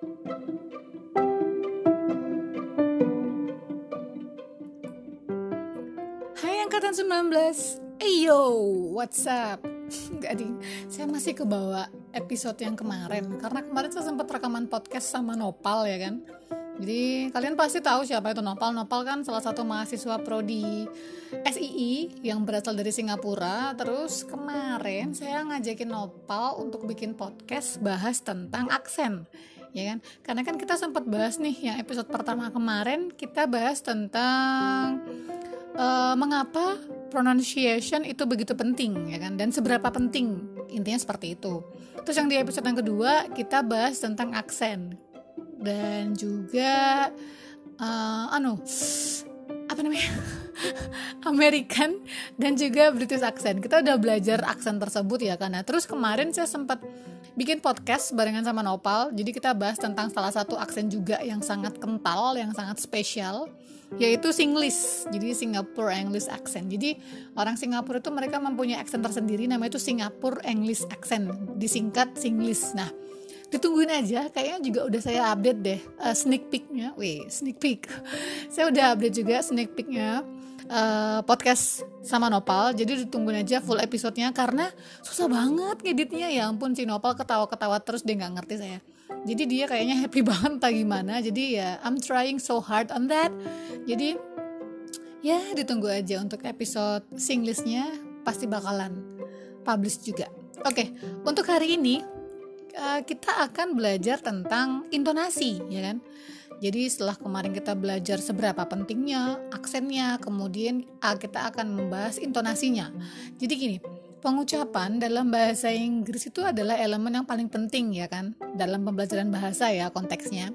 Hai angkatan 19 Eyo, what's up? Ding, saya masih kebawa episode yang kemarin. Karena kemarin saya sempat rekaman podcast sama Nopal ya kan? Jadi kalian pasti tahu siapa itu Nopal. Nopal kan salah satu mahasiswa prodi SII yang berasal dari Singapura. Terus kemarin saya ngajakin Nopal untuk bikin podcast bahas tentang aksen ya kan? Karena kan kita sempat bahas nih yang episode pertama kemarin kita bahas tentang uh, mengapa pronunciation itu begitu penting ya kan? Dan seberapa penting intinya seperti itu. Terus yang di episode yang kedua kita bahas tentang aksen. Dan juga uh, anu apa namanya? American dan juga British accent. Kita udah belajar aksen tersebut ya karena terus kemarin saya sempat bikin podcast barengan sama Nopal. Jadi kita bahas tentang salah satu aksen juga yang sangat kental, yang sangat spesial, yaitu Singlish. Jadi Singapore English accent. Jadi orang Singapura itu mereka mempunyai aksen tersendiri namanya itu Singapore English accent, disingkat Singlish. Nah, ditungguin aja kayaknya juga udah saya update deh uh, sneak peeknya wih sneak peek saya udah update juga sneak peeknya uh, podcast sama Nopal. Jadi ditungguin aja full episodenya karena susah banget ngeditnya. Ya ampun si Nopal ketawa-ketawa terus dia nggak ngerti saya. Jadi dia kayaknya happy banget entah gimana. Jadi ya I'm trying so hard on that. Jadi ya ditunggu aja untuk episode singlistnya pasti bakalan publish juga. Oke okay, untuk hari ini uh, kita akan belajar tentang intonasi ya kan jadi setelah kemarin kita belajar seberapa pentingnya aksennya, kemudian ah, kita akan membahas intonasinya. Jadi gini, pengucapan dalam bahasa Inggris itu adalah elemen yang paling penting ya kan dalam pembelajaran bahasa ya konteksnya.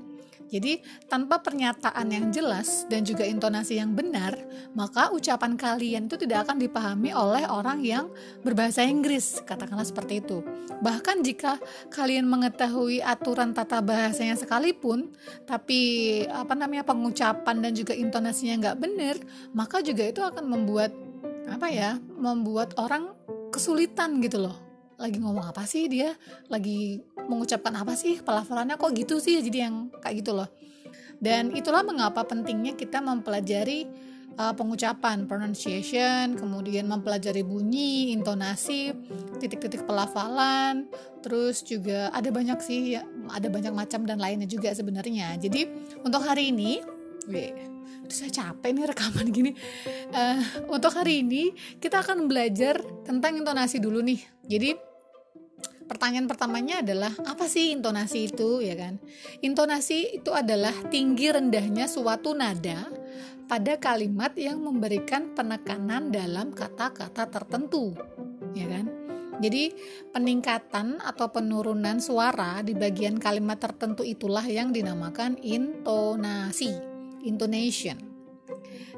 Jadi, tanpa pernyataan yang jelas dan juga intonasi yang benar, maka ucapan kalian itu tidak akan dipahami oleh orang yang berbahasa Inggris, katakanlah seperti itu. Bahkan jika kalian mengetahui aturan tata bahasanya sekalipun, tapi apa namanya pengucapan dan juga intonasinya nggak benar, maka juga itu akan membuat apa ya, membuat orang kesulitan gitu loh lagi ngomong apa sih dia lagi mengucapkan apa sih? Pelafalannya kok gitu sih? Jadi yang kayak gitu loh. Dan itulah mengapa pentingnya kita mempelajari uh, pengucapan pronunciation kemudian mempelajari bunyi intonasi titik-titik pelafalan terus juga ada banyak sih ya, ada banyak macam dan lainnya juga sebenarnya. Jadi untuk hari ini weh saya capek nih rekaman gini. Uh, untuk hari ini kita akan belajar tentang intonasi dulu nih. Jadi pertanyaan pertamanya adalah apa sih intonasi itu ya kan? Intonasi itu adalah tinggi rendahnya suatu nada pada kalimat yang memberikan penekanan dalam kata-kata tertentu ya kan? Jadi peningkatan atau penurunan suara di bagian kalimat tertentu itulah yang dinamakan intonasi intonation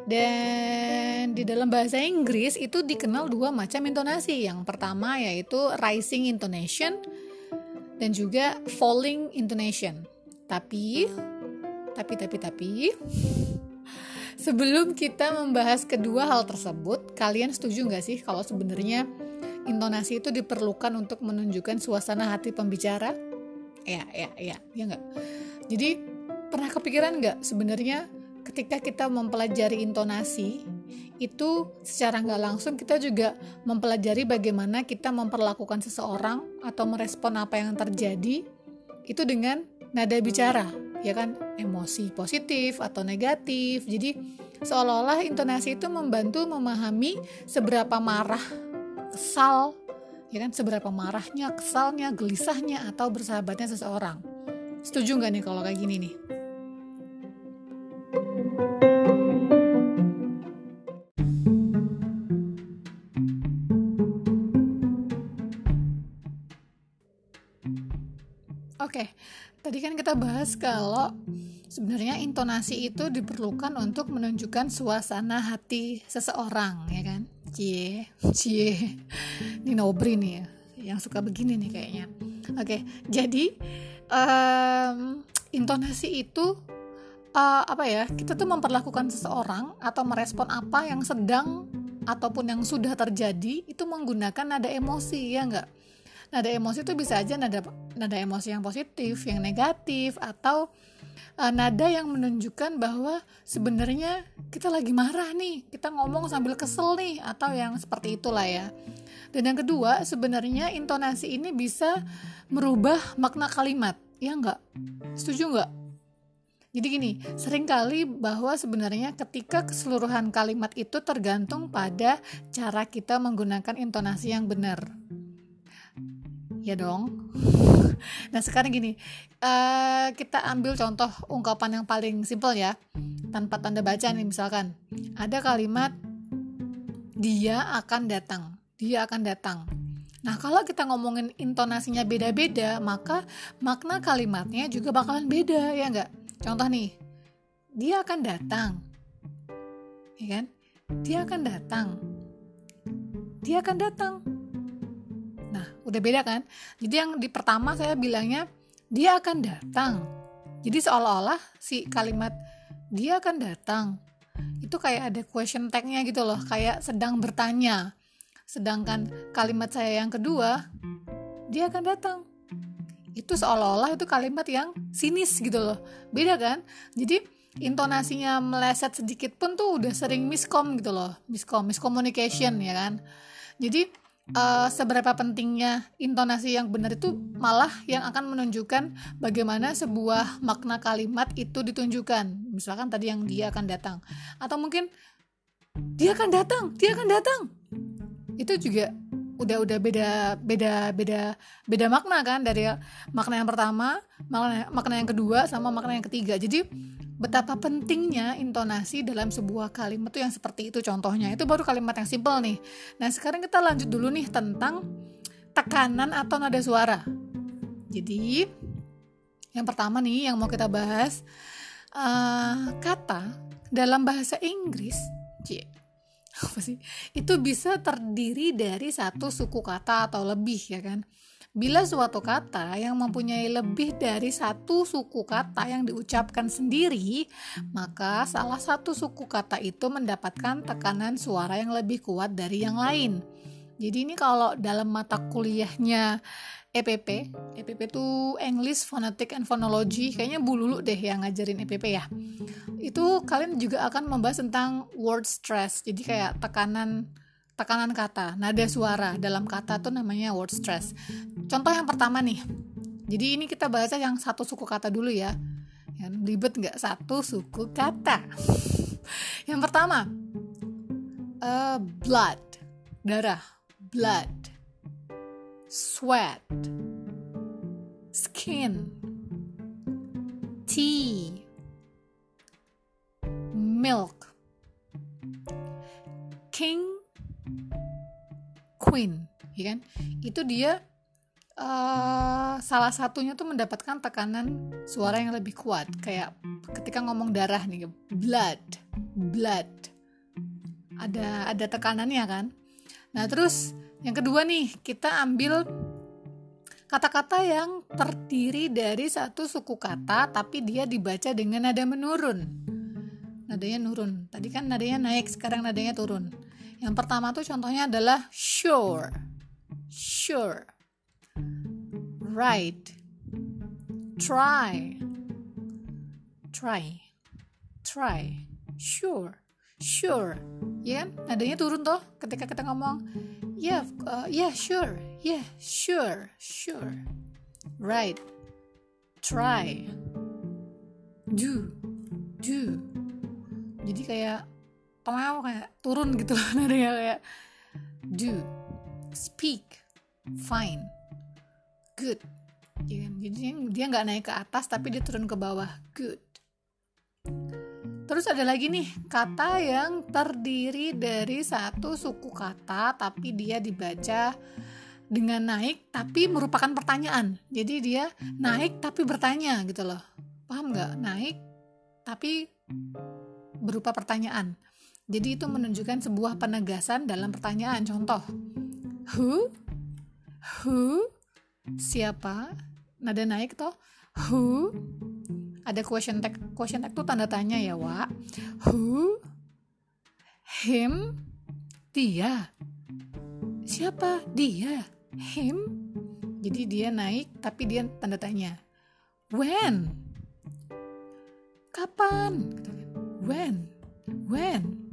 dan di dalam bahasa Inggris itu dikenal dua macam intonasi. Yang pertama yaitu rising intonation dan juga falling intonation. Tapi tapi tapi tapi sebelum kita membahas kedua hal tersebut, kalian setuju nggak sih kalau sebenarnya intonasi itu diperlukan untuk menunjukkan suasana hati pembicara? Ya, ya, ya, ya nggak. Jadi pernah kepikiran nggak sebenarnya ketika kita mempelajari intonasi itu secara nggak langsung kita juga mempelajari bagaimana kita memperlakukan seseorang atau merespon apa yang terjadi itu dengan nada bicara ya kan? Emosi positif atau negatif. Jadi seolah-olah intonasi itu membantu memahami seberapa marah kesal ya kan? Seberapa marahnya kesalnya gelisahnya atau bersahabatnya seseorang. Setuju nggak nih kalau kayak gini nih tadi kan kita bahas kalau sebenarnya intonasi itu diperlukan untuk menunjukkan suasana hati seseorang, ya kan? Cie, cie, ini nobri nih ya, yang suka begini nih kayaknya. Oke, jadi um, intonasi itu uh, apa ya? Kita tuh memperlakukan seseorang atau merespon apa yang sedang ataupun yang sudah terjadi itu menggunakan nada emosi ya enggak? Nada emosi itu bisa aja nada nada emosi yang positif, yang negatif atau uh, nada yang menunjukkan bahwa sebenarnya kita lagi marah nih, kita ngomong sambil kesel nih atau yang seperti itulah ya. Dan yang kedua, sebenarnya intonasi ini bisa merubah makna kalimat. Ya enggak? Setuju enggak? Jadi gini, sering kali bahwa sebenarnya ketika keseluruhan kalimat itu tergantung pada cara kita menggunakan intonasi yang benar. Ya dong. Nah sekarang gini, uh, kita ambil contoh ungkapan yang paling simpel ya, tanpa tanda baca nih misalkan. Ada kalimat dia akan datang, dia akan datang. Nah, kalau kita ngomongin intonasinya beda-beda, maka makna kalimatnya juga bakalan beda, ya enggak? Contoh nih, dia akan datang. Ya kan? Dia akan datang. Dia akan datang. Udah beda kan? Jadi yang di pertama saya bilangnya dia akan datang. Jadi seolah-olah si kalimat dia akan datang itu kayak ada question tag-nya gitu loh, kayak sedang bertanya. Sedangkan kalimat saya yang kedua, dia akan datang itu seolah-olah itu kalimat yang sinis gitu loh beda kan jadi intonasinya meleset sedikit pun tuh udah sering miskom gitu loh miskom miscommunication ya kan jadi uh, seberapa pentingnya intonasi yang benar itu malah yang akan menunjukkan bagaimana sebuah makna kalimat itu ditunjukkan. Misalkan tadi yang dia akan datang. Atau mungkin dia akan datang dia akan datang. Itu juga udah udah beda beda beda beda makna kan dari makna yang pertama makna makna yang kedua sama makna yang ketiga. Jadi betapa pentingnya intonasi dalam sebuah kalimat tuh yang seperti itu contohnya. Itu baru kalimat yang simple nih. Nah sekarang kita lanjut dulu nih tentang tekanan atau nada suara. Jadi yang pertama nih yang mau kita bahas uh, kata dalam bahasa Inggris apa sih? Itu bisa terdiri dari satu suku kata atau lebih ya kan Bila suatu kata yang mempunyai lebih dari satu suku kata yang diucapkan sendiri, maka salah satu suku kata itu mendapatkan tekanan suara yang lebih kuat dari yang lain. Jadi ini kalau dalam mata kuliahnya EPP, EPP itu English Phonetic and Phonology, kayaknya Bu Lulu deh yang ngajarin EPP ya. Itu kalian juga akan membahas tentang word stress, jadi kayak tekanan tekanan kata, nada suara. Dalam kata tuh namanya word stress. Contoh yang pertama nih, jadi ini kita bahas yang satu suku kata dulu ya. Yang ribet nggak? Satu suku kata. yang pertama, uh, blood, darah, blood. Sweat, skin, tea, milk, king, queen, ya kan? Itu dia uh, salah satunya tuh mendapatkan tekanan suara yang lebih kuat, kayak ketika ngomong darah nih, blood, blood, ada ada tekanannya kan? Nah terus yang kedua nih, kita ambil kata-kata yang terdiri dari satu suku kata tapi dia dibaca dengan nada menurun. Nadanya nurun. Tadi kan nadanya naik, sekarang nadanya turun. Yang pertama tuh contohnya adalah sure. Sure. Right. Try. Try. Try. Sure. Sure. Ya kan? Nadanya turun tuh ketika kita ngomong yeah uh, yeah sure yeah sure sure right try do do jadi kayak tengah kayak turun gitu loh nadanya kayak do speak fine good ya, jadi dia nggak naik ke atas tapi dia turun ke bawah good Terus ada lagi nih kata yang terdiri dari satu suku kata tapi dia dibaca dengan naik tapi merupakan pertanyaan. Jadi dia naik tapi bertanya gitu loh. Paham nggak? Naik tapi berupa pertanyaan. Jadi itu menunjukkan sebuah penegasan dalam pertanyaan. Contoh, who, who, siapa? Nada naik toh, who, ada question tag question tag tuh tanda tanya ya wa who? Him? Dia? Siapa? Dia? Him? Jadi dia naik tapi dia tanda tanya when? Kapan? When? When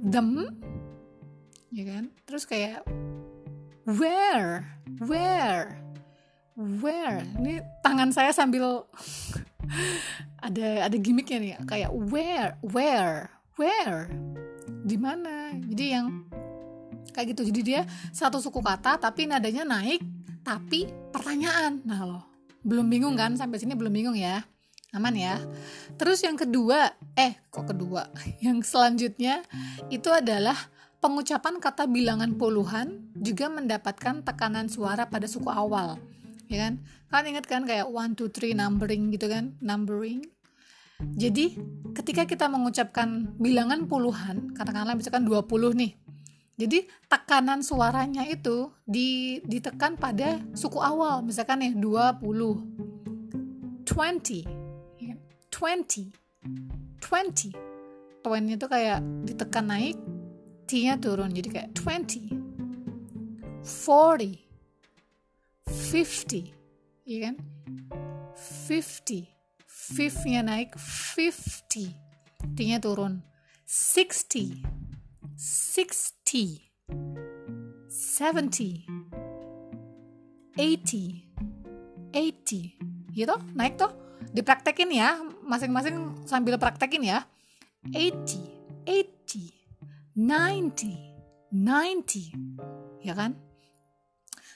them ya kan? Terus kayak where? Where? Where? Ini tangan saya sambil ada ada gimmicknya nih kayak where? Where? Where? Di mana? Jadi yang kayak gitu. Jadi dia satu suku kata tapi nadanya naik tapi pertanyaan. Nah loh. Belum bingung kan? Sampai sini belum bingung ya aman ya. Terus yang kedua eh kok kedua? Yang selanjutnya itu adalah pengucapan kata bilangan puluhan juga mendapatkan tekanan suara pada suku awal ya kan? Kan ingat kan kayak one two three numbering gitu kan? Numbering. Jadi ketika kita mengucapkan bilangan puluhan katakanlah misalkan 20 nih jadi tekanan suaranya itu di, ditekan pada suku awal misalkan nih 20 20 20 20 20 itu kayak ditekan naik T-nya turun jadi kayak 20 40 50 iya kan? 50 5 nya naik 50 T-nya turun 60 60 70 80 80 gitu naik tuh dipraktekin ya masing-masing sambil praktekin ya. 80 80 90 90 ya kan?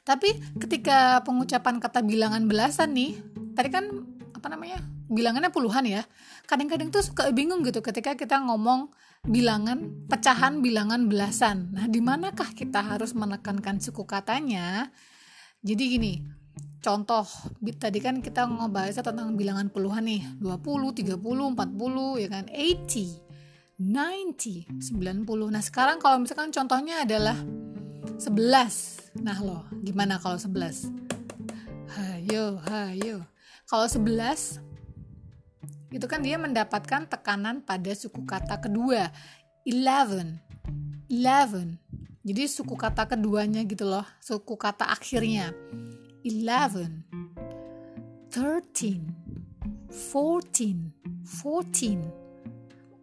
Tapi ketika pengucapan kata bilangan belasan nih tadi kan apa namanya bilangannya puluhan ya. Kadang-kadang tuh suka bingung gitu ketika kita ngomong bilangan pecahan bilangan belasan. Nah di manakah kita harus menekankan suku katanya? Jadi gini contoh tadi kan kita ngebahas tentang bilangan puluhan nih 20, 30, 40 ya kan? 80 90 90 nah sekarang kalau misalkan contohnya adalah 11 nah loh gimana kalau 11 hayo hayo. Kalau 11 itu kan dia mendapatkan tekanan pada suku kata kedua 11 11 jadi suku kata keduanya gitu loh suku kata akhirnya 11 13 14 14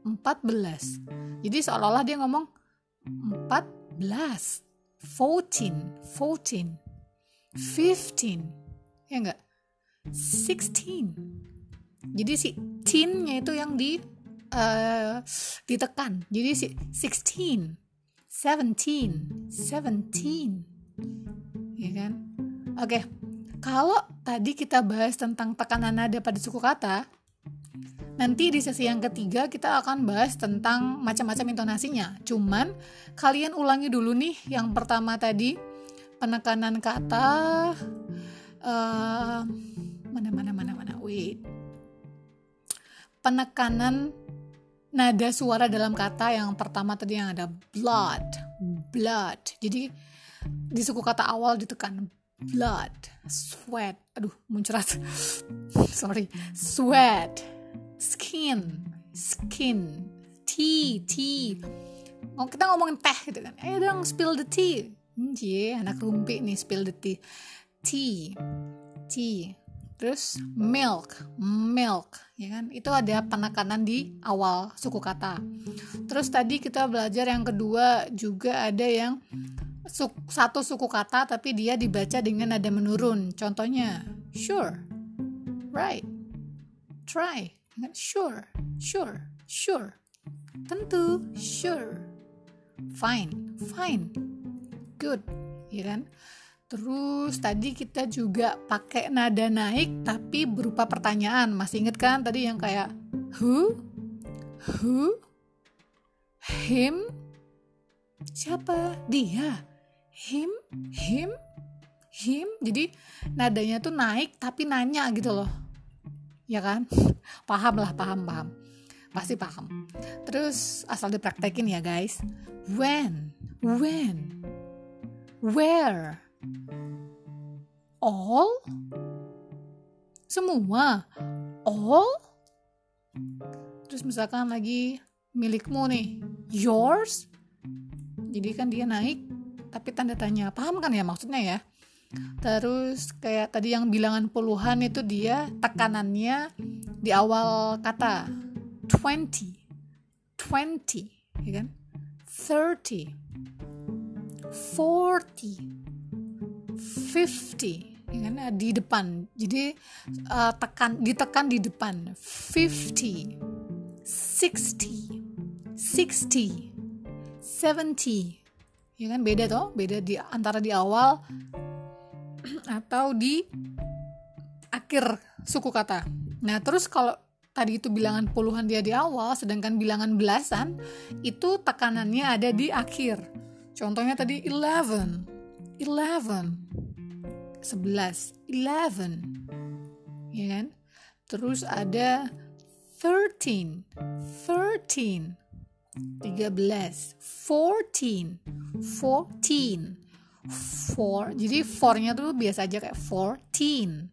14 jadi seolah-olah dia ngomong 14 14 14 15 ya enggak? 16 jadi si teen-nya itu yang di uh, ditekan. Jadi si 16 17 17 ya kan Oke, kalau tadi kita bahas tentang tekanan nada pada suku kata, nanti di sesi yang ketiga kita akan bahas tentang macam-macam intonasinya. Cuman kalian ulangi dulu nih yang pertama tadi penekanan kata uh, mana mana mana mana wait. Penekanan nada suara dalam kata yang pertama tadi yang ada blood blood. Jadi di suku kata awal ditekan blood, sweat, aduh muncrat, sorry, sweat, skin, skin, tea, tea. Oh, kita ngomongin teh gitu kan, eh dong spill the tea. Hmm, yeah, anak rumpi nih spill the tea. Tea, tea. Terus milk, milk, ya kan? Itu ada penekanan di awal suku kata. Terus tadi kita belajar yang kedua juga ada yang satu suku kata tapi dia dibaca dengan nada menurun. Contohnya, sure, right, try, sure, sure, sure, tentu, sure, fine, fine, good, ya kan? Terus tadi kita juga pakai nada naik tapi berupa pertanyaan. Masih inget kan tadi yang kayak who, who, him, siapa, dia him him him. Jadi nadanya tuh naik tapi nanya gitu loh. Ya kan? Paham lah paham paham. Pasti paham. Terus asal dipraktekin ya guys. When when where all semua all. Terus misalkan lagi milikmu nih yours. Jadi kan dia naik tapi tanda tanya paham kan ya maksudnya ya Terus kayak tadi yang bilangan puluhan itu dia tekanannya di awal kata 20, 20, ya kan? 30, 40, 50, ya kan? Di depan. Jadi uh, tekan ditekan di depan. 50, 60, 60, 70. Ya kan beda toh, beda di antara di awal atau di akhir suku kata. Nah, terus kalau tadi itu bilangan puluhan dia di awal, sedangkan bilangan belasan itu tekanannya ada di akhir. Contohnya tadi 11, 11, 11, 11, ya kan? Terus ada 13, 13, 13, 14, 14, four. Jadi four-nya tuh biasa aja kayak fourteen.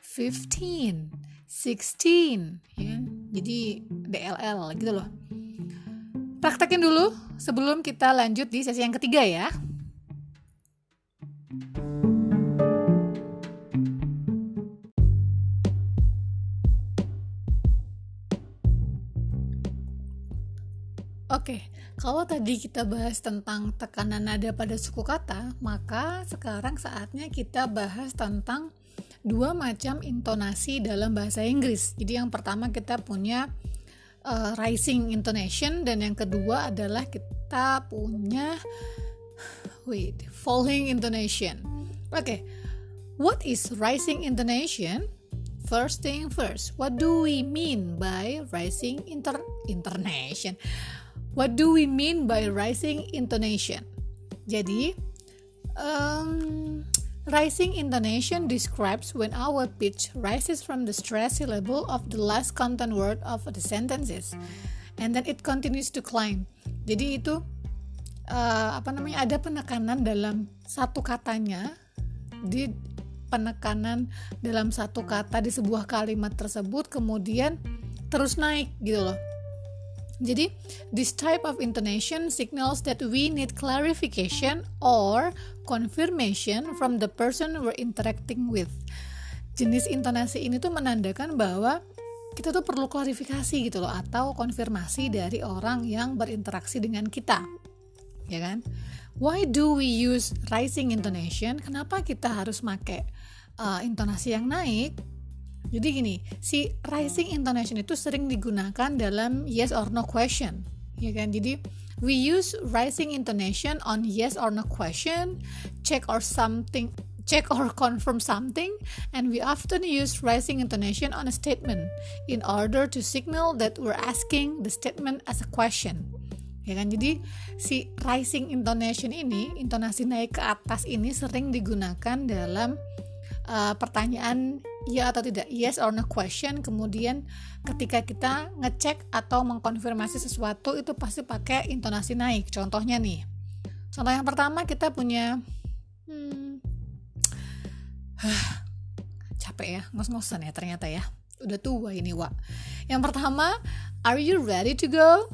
Fifteen. Sixteen. Ya. Jadi DLL gitu loh. Praktekin dulu sebelum kita lanjut di sesi yang ketiga ya Oke, kalau tadi kita bahas tentang tekanan nada pada suku kata, maka sekarang saatnya kita bahas tentang dua macam intonasi dalam bahasa Inggris. Jadi yang pertama kita punya uh, rising intonation dan yang kedua adalah kita punya wait, falling intonation. Oke. Okay. What is rising intonation? First thing first, what do we mean by rising inter intonation? What do we mean by rising intonation? Jadi, um, rising intonation describes when our pitch rises from the stress level of the last content word of the sentences, and then it continues to climb. Jadi itu uh, apa namanya? Ada penekanan dalam satu katanya di penekanan dalam satu kata di sebuah kalimat tersebut kemudian terus naik gitu loh jadi, this type of intonation signals that we need clarification or confirmation from the person we're interacting with. Jenis intonasi ini tuh menandakan bahwa kita tuh perlu klarifikasi gitu loh atau konfirmasi dari orang yang berinteraksi dengan kita. Ya kan? Why do we use rising intonation? Kenapa kita harus pakai uh, intonasi yang naik? Jadi gini, si rising intonation itu sering digunakan dalam yes or no question, ya kan? Jadi we use rising intonation on yes or no question, check or something, check or confirm something, and we often use rising intonation on a statement in order to signal that we're asking the statement as a question. Ya kan? Jadi si rising intonation ini, intonasi naik ke atas ini sering digunakan dalam uh, pertanyaan ya atau tidak yes or no question kemudian ketika kita ngecek atau mengkonfirmasi sesuatu itu pasti pakai intonasi naik. Contohnya nih contoh yang pertama kita punya hmm, capek ya ngos-ngosan ya ternyata ya. Udah tua ini wa yang pertama are you ready to go?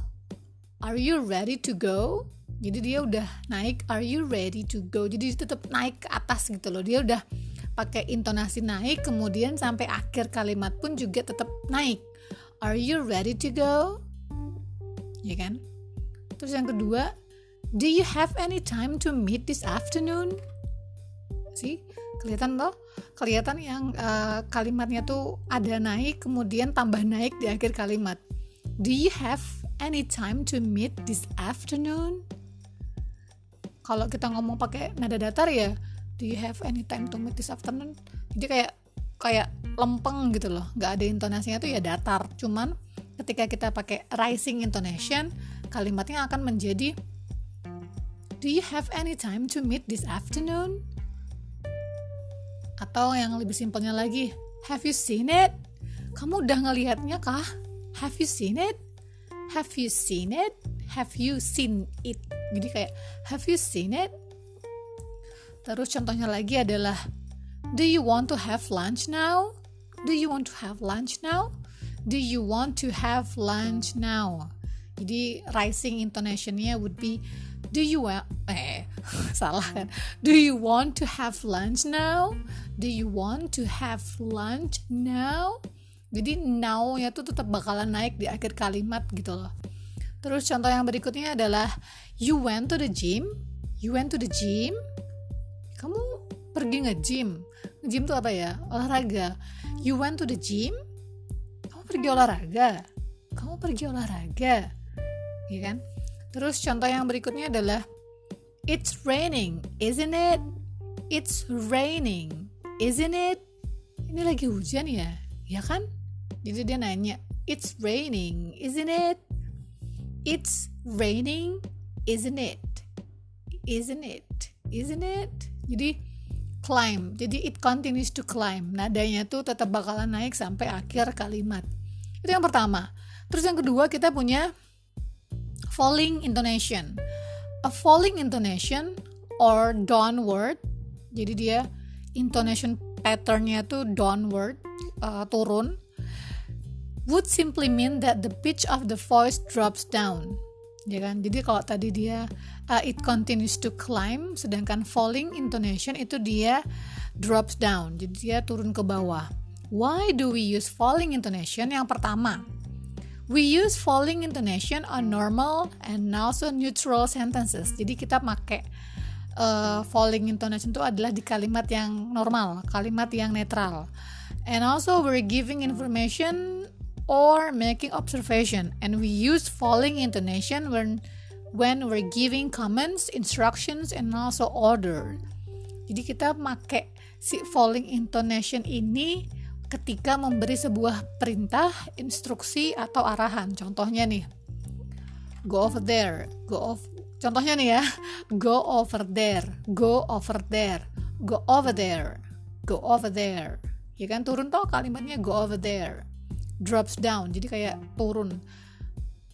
Are you ready to go? Jadi dia udah naik are you ready to go? Jadi tetap naik ke atas gitu loh. Dia udah pakai intonasi naik kemudian sampai akhir kalimat pun juga tetap naik. Are you ready to go? Ya kan? Terus yang kedua do you have any time to meet this afternoon? Sih kelihatan loh kelihatan yang uh, kalimatnya tuh ada naik kemudian tambah naik di akhir kalimat. Do you have any time to meet this afternoon? Kalau kita ngomong pakai nada datar ya do you have any time to meet this afternoon? Jadi kayak kayak lempeng gitu loh. Nggak ada intonasinya tuh ya datar. Cuman ketika kita pakai rising intonation kalimatnya akan menjadi do you have any time to meet this afternoon? Atau yang lebih simpelnya lagi have you seen it? Kamu udah ngelihatnya kah? Have you seen it? Have you seen it? Have you seen it? Jadi kayak have you seen it Terus contohnya lagi adalah Do you want to have lunch now? Do you want to have lunch now? Do you want to have lunch now? Jadi rising intonationnya would be do you want eh salah kan do you want to have lunch now do you want to have lunch now jadi now nya tuh tetap bakalan naik di akhir kalimat gitu loh terus contoh yang berikutnya adalah you went to the gym you went to the gym pergi nge-gym. Nge-gym tuh apa ya? Olahraga. You went to the gym? Kamu pergi olahraga? Kamu pergi olahraga? Ya kan? Terus contoh yang berikutnya adalah it's raining isn't it? It's raining isn't it? Ini lagi hujan ya? Ya kan? Jadi dia nanya it's raining isn't it? It's raining isn't it? Isn't it? Isn't it? Jadi climb. Jadi it continues to climb. Nadanya tuh tetap bakalan naik sampai akhir kalimat. Itu yang pertama. Terus yang kedua kita punya falling intonation. A falling intonation or downward. Jadi dia intonation patternnya tuh downward uh, turun. Would simply mean that the pitch of the voice drops down ya kan? Jadi kalau tadi dia uh, it continues to climb sedangkan falling intonation itu dia drops down. Jadi dia turun ke bawah. Why do we use falling intonation? Yang pertama we use falling intonation on normal and also neutral sentences. Jadi kita pakai uh, falling intonation itu adalah di kalimat yang normal kalimat yang netral. And also we're giving information or making observation and we use falling intonation when when we're giving comments, instructions, and also order. Jadi kita pakai si falling intonation ini ketika memberi sebuah perintah, instruksi atau arahan. Contohnya nih, go over there, go off. Contohnya nih ya, go over there, go over there, go over there, go over there. Ya kan turun toh kalimatnya go over there, drops down. Jadi kayak turun.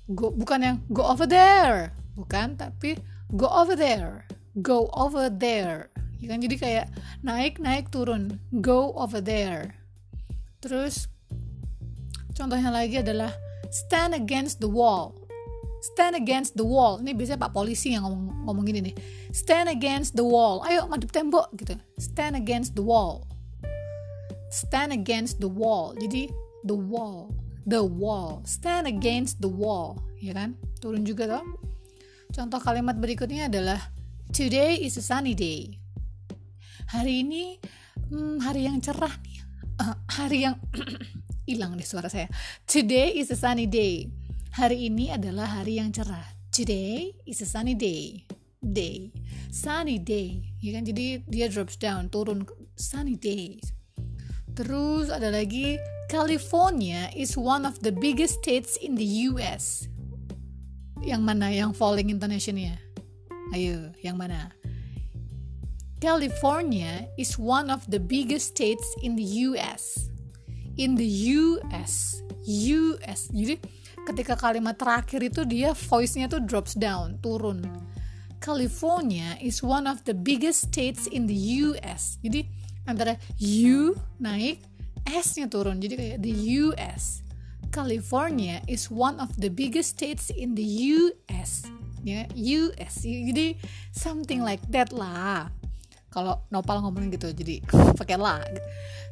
Go, bukan yang go over there, bukan tapi go over there. Go over there. Ya kan? Jadi kayak naik naik turun. Go over there. Terus contohnya lagi adalah stand against the wall. Stand against the wall. Ini biasanya pak polisi yang ngomong ngomong gini nih stand against the wall. Ayo madep tembok gitu. Stand against the wall. Stand against the wall. Jadi the wall the wall stand against the wall ya kan turun juga tuh Contoh kalimat berikutnya adalah Today is a sunny day. Hari ini hmm, hari yang cerah nih. Uh, hari yang hilang nih suara saya. Today is a sunny day. Hari ini adalah hari yang cerah. Today is a sunny day. Day. Sunny day. Ya kan jadi dia drops down, turun sunny day. Terus ada lagi California is one of the biggest states in the US. Yang mana yang falling intonationnya? Ayo, yang mana? California is one of the biggest states in the US. In the US, US. Jadi ketika kalimat terakhir itu dia voice-nya tuh drops down, turun. California is one of the biggest states in the US. Jadi antara U naik, S-nya turun. Jadi kayak the US. California is one of the biggest states in the US. Ya, US. Jadi something like that lah. Kalau Nopal ngomongin gitu, jadi pakai lah.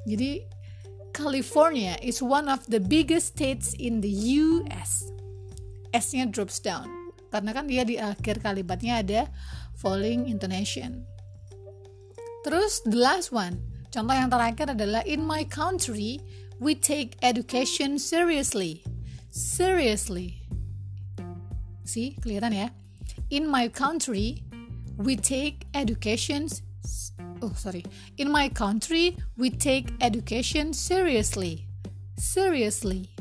Jadi California is one of the biggest states in the US. S-nya drops down karena kan dia di akhir kalimatnya ada falling intonation. Terus the last one, contoh yang terakhir adalah in my country we take education seriously. Seriously. See, kelihatan ya. In my country, we take education Oh, sorry. In my country, we take education seriously. Seriously.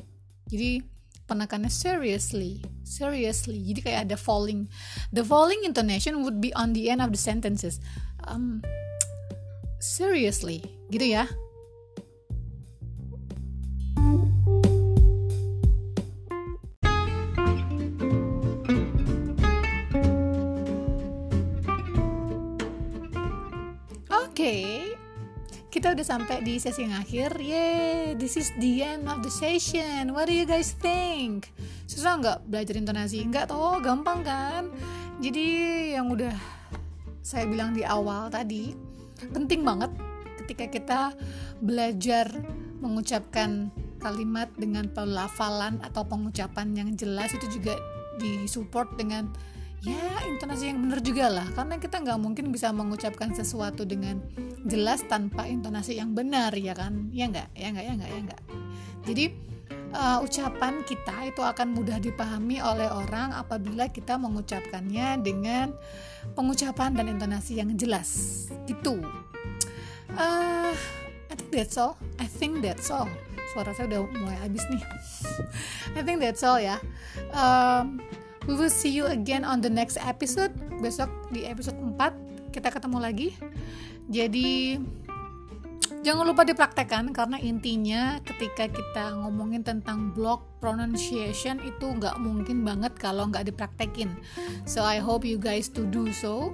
Jadi penekannya seriously. Seriously. Jadi kayak ada falling. The falling intonation would be on the end of the sentences. Um, seriously. Gitu ya. okay, kita udah sampai di sesi yang akhir. Yeay, this is the end of the session. What do you guys think? Susah nggak belajar intonasi? Nggak toh, gampang kan? jadi yang udah saya bilang di awal tadi penting banget ketika kita belajar mengucapkan kalimat dengan pelafalan atau pengucapan yang jelas itu juga disupport dengan ya intonasi yang benar juga lah. Karena kita nggak mungkin bisa mengucapkan sesuatu dengan jelas tanpa intonasi yang benar ya kan? Ya nggak? Ya nggak? Ya nggak? Ya nggak? Jadi uh, ucapan kita itu akan mudah dipahami oleh orang apabila kita mengucapkannya dengan pengucapan dan intonasi yang jelas. Gitu. Uh, I think that's all. I think that's all. Suara saya udah mulai habis nih. I think that's all ya. Um, we will see you again on the next episode. Besok di episode 4 kita ketemu lagi. Jadi jangan lupa dipraktekkan karena intinya ketika kita ngomongin tentang block pronunciation itu nggak mungkin banget kalau nggak dipraktekin so I hope you guys to do so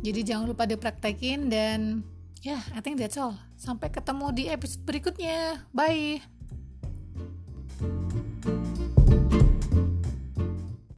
jadi jangan lupa dipraktekin dan Ya, yeah, I think that's all. Sampai ketemu di episode berikutnya. Bye.